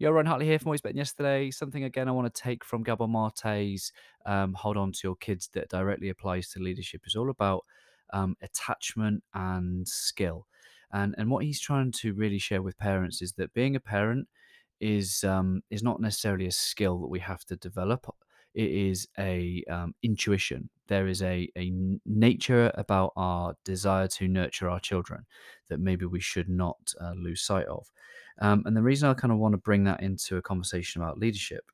Yo, Ron Hartley here from Always Betting Yesterday. Something again I want to take from Gabor Mate's um, Hold On to Your Kids that directly applies to leadership is all about um, attachment and skill. And, and what he's trying to really share with parents is that being a parent is um, is not necessarily a skill that we have to develop. It is a um, intuition. There is a, a nature about our desire to nurture our children that maybe we should not uh, lose sight of. Um, and the reason I kind of want to bring that into a conversation about leadership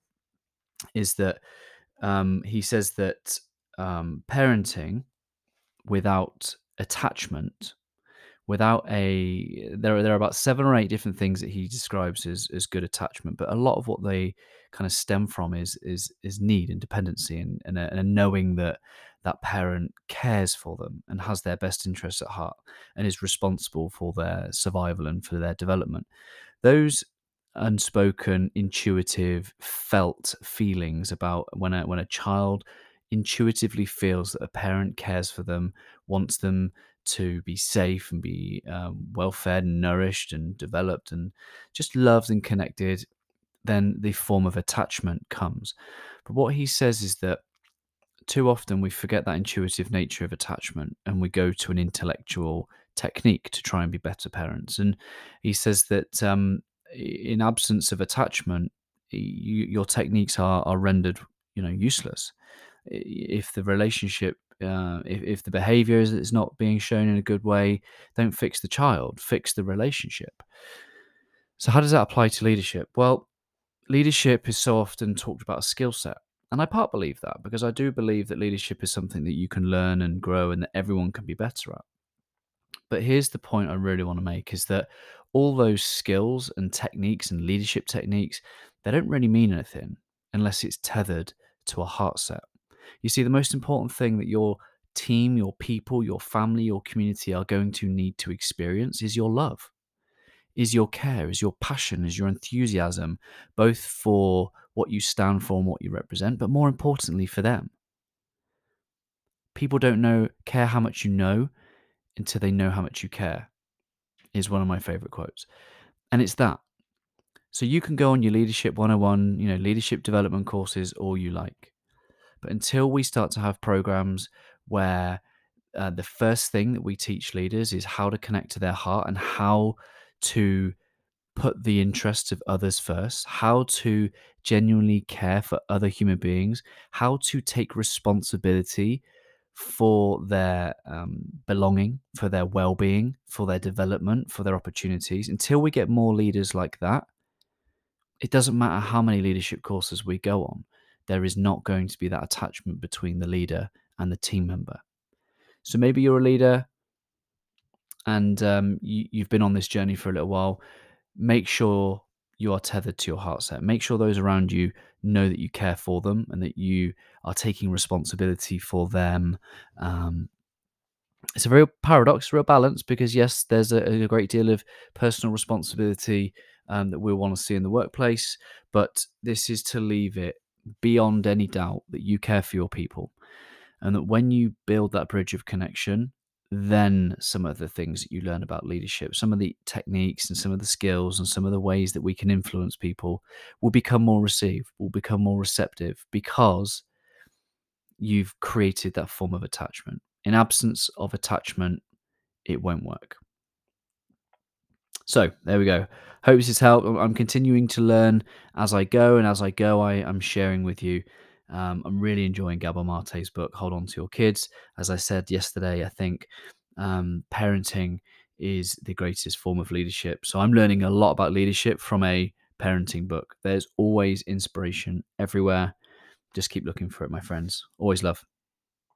is that um, he says that um, parenting without attachment, without a there are there are about seven or eight different things that he describes as as good attachment, but a lot of what they kind of stem from is is is need and dependency and and a, and a knowing that that parent cares for them and has their best interests at heart and is responsible for their survival and for their development. Those unspoken, intuitive, felt feelings about when a, when a child intuitively feels that a parent cares for them, wants them to be safe and be um, well fed and nourished and developed and just loved and connected, then the form of attachment comes. But what he says is that too often we forget that intuitive nature of attachment and we go to an intellectual technique to try and be better parents. And he says that um, in absence of attachment, you, your techniques are, are rendered, you know, useless. If the relationship, uh, if, if the behavior is, is not being shown in a good way, don't fix the child, fix the relationship. So, how does that apply to leadership? Well, leadership is so often talked about a skill set. And I part believe that because I do believe that leadership is something that you can learn and grow and that everyone can be better at. But here's the point I really want to make is that all those skills and techniques and leadership techniques, they don't really mean anything unless it's tethered to a heart set. You see, the most important thing that your team, your people, your family, your community are going to need to experience is your love, is your care, is your passion, is your enthusiasm, both for what you stand for and what you represent, but more importantly for them. People don't know care how much you know until they know how much you care, is one of my favorite quotes. And it's that. So you can go on your leadership 101, you know, leadership development courses all you like. But until we start to have programs where uh, the first thing that we teach leaders is how to connect to their heart and how to put the interests of others first, how to genuinely care for other human beings, how to take responsibility for their um, belonging, for their well being, for their development, for their opportunities. Until we get more leaders like that, it doesn't matter how many leadership courses we go on, there is not going to be that attachment between the leader and the team member. So maybe you're a leader and um, you, you've been on this journey for a little while. Make sure you are tethered to your heart set. Make sure those around you know that you care for them and that you are taking responsibility for them. Um, it's a real paradox, real balance, because yes, there's a, a great deal of personal responsibility um, that we want to see in the workplace, but this is to leave it beyond any doubt that you care for your people and that when you build that bridge of connection then some of the things that you learn about leadership, some of the techniques and some of the skills and some of the ways that we can influence people will become more received, will become more receptive because you've created that form of attachment. In absence of attachment, it won't work. So there we go. Hope this has helped. I'm continuing to learn as I go, and as I go, I, am sharing with you um, I'm really enjoying Gabor Mate's book, Hold On to Your Kids. As I said yesterday, I think um, parenting is the greatest form of leadership. So I'm learning a lot about leadership from a parenting book. There's always inspiration everywhere. Just keep looking for it, my friends. Always love.